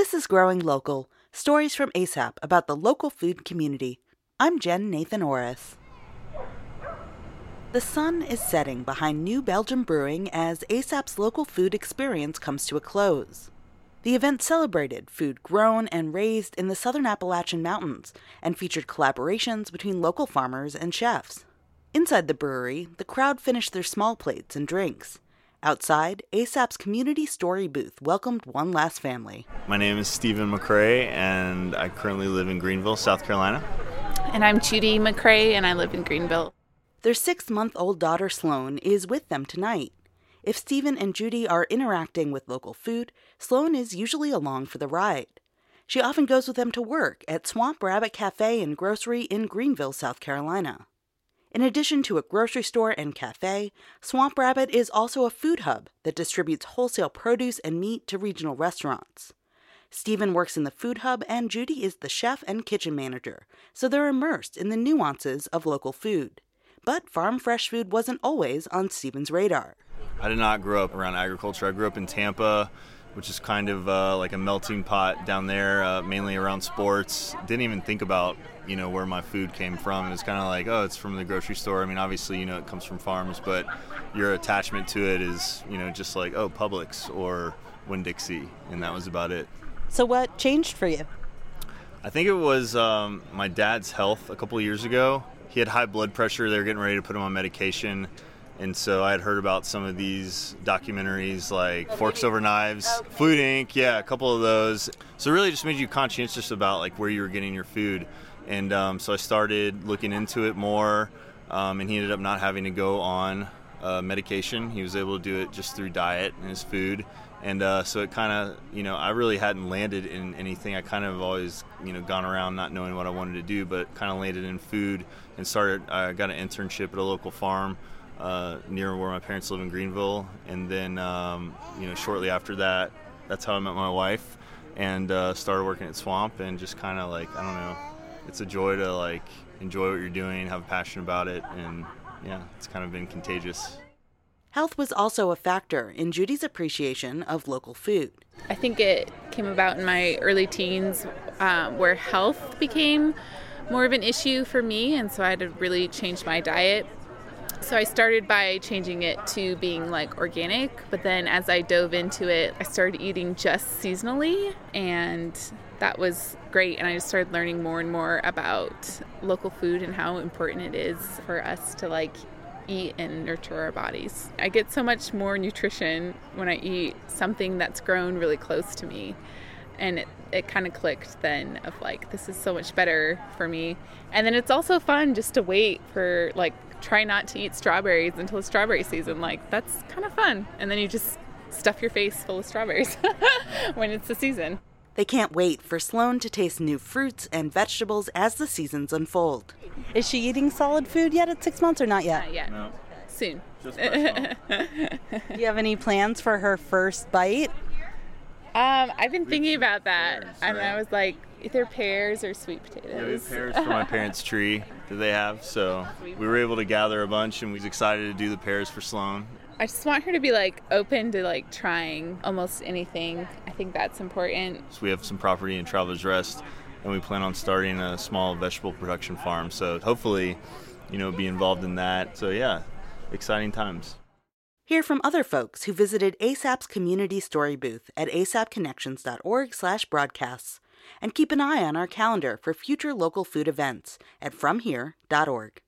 This is Growing Local Stories from ASAP about the local food community. I'm Jen Nathan Orris. The sun is setting behind New Belgium Brewing as ASAP's local food experience comes to a close. The event celebrated food grown and raised in the southern Appalachian Mountains and featured collaborations between local farmers and chefs. Inside the brewery, the crowd finished their small plates and drinks. Outside, ASAP's community story booth welcomed one last family. My name is Stephen McCrae, and I currently live in Greenville, South Carolina. And I'm Judy McCrae, and I live in Greenville. Their six month old daughter Sloan is with them tonight. If Stephen and Judy are interacting with local food, Sloan is usually along for the ride. She often goes with them to work at Swamp Rabbit Cafe and Grocery in Greenville, South Carolina. In addition to a grocery store and cafe, Swamp Rabbit is also a food hub that distributes wholesale produce and meat to regional restaurants. Stephen works in the food hub and Judy is the chef and kitchen manager, so they're immersed in the nuances of local food. But farm fresh food wasn't always on Stephen's radar. I did not grow up around agriculture. I grew up in Tampa, which is kind of uh, like a melting pot down there, uh, mainly around sports. Didn't even think about you know where my food came from. It was kind of like, oh, it's from the grocery store. I mean, obviously, you know, it comes from farms, but your attachment to it is, you know, just like, oh, Publix or Winn Dixie, and that was about it. So, what changed for you? I think it was um, my dad's health a couple of years ago. He had high blood pressure. They were getting ready to put him on medication. And so I had heard about some of these documentaries like Forks Over Knives, Food Inc., yeah, a couple of those. So it really just made you conscientious about like where you were getting your food. And um, so I started looking into it more, um, and he ended up not having to go on uh, medication. He was able to do it just through diet and his food. And uh, so it kind of, you know, I really hadn't landed in anything. I kind of always, you know, gone around not knowing what I wanted to do, but kind of landed in food and started. I got an internship at a local farm uh, near where my parents live in Greenville, and then, um, you know, shortly after that, that's how I met my wife, and uh, started working at Swamp, and just kind of like I don't know, it's a joy to like enjoy what you're doing, have a passion about it, and yeah, it's kind of been contagious. Health was also a factor in Judy's appreciation of local food. I think it came about in my early teens uh, where health became more of an issue for me, and so I had to really change my diet. So I started by changing it to being like organic, but then as I dove into it, I started eating just seasonally, and that was great. And I just started learning more and more about local food and how important it is for us to like eat and nurture our bodies. I get so much more nutrition when I eat something that's grown really close to me. And it, it kind of clicked then of like, this is so much better for me. And then it's also fun just to wait for like, try not to eat strawberries until it's strawberry season. Like, that's kind of fun. And then you just stuff your face full of strawberries when it's the season. They can't wait for Sloan to taste new fruits and vegetables as the seasons unfold. Is she eating solid food yet at six months or not yet? Not yet. No. Soon. Just. Do you have any plans for her first bite? Um, I've been thinking about that, pears, and? I was like, either pears or sweet Yeah, we have potatoes. pears for my parents' tree that they have, so we were able to gather a bunch, and we was excited to do the pears for Sloan. I just want her to be like open to like trying almost anything. I think that's important. So we have some property in Travelers Rest, and we plan on starting a small vegetable production farm. So hopefully, you know, be involved in that. So yeah, exciting times. Hear from other folks who visited ASAP's community story booth at asapconnections.org/broadcasts and keep an eye on our calendar for future local food events at fromhere.org.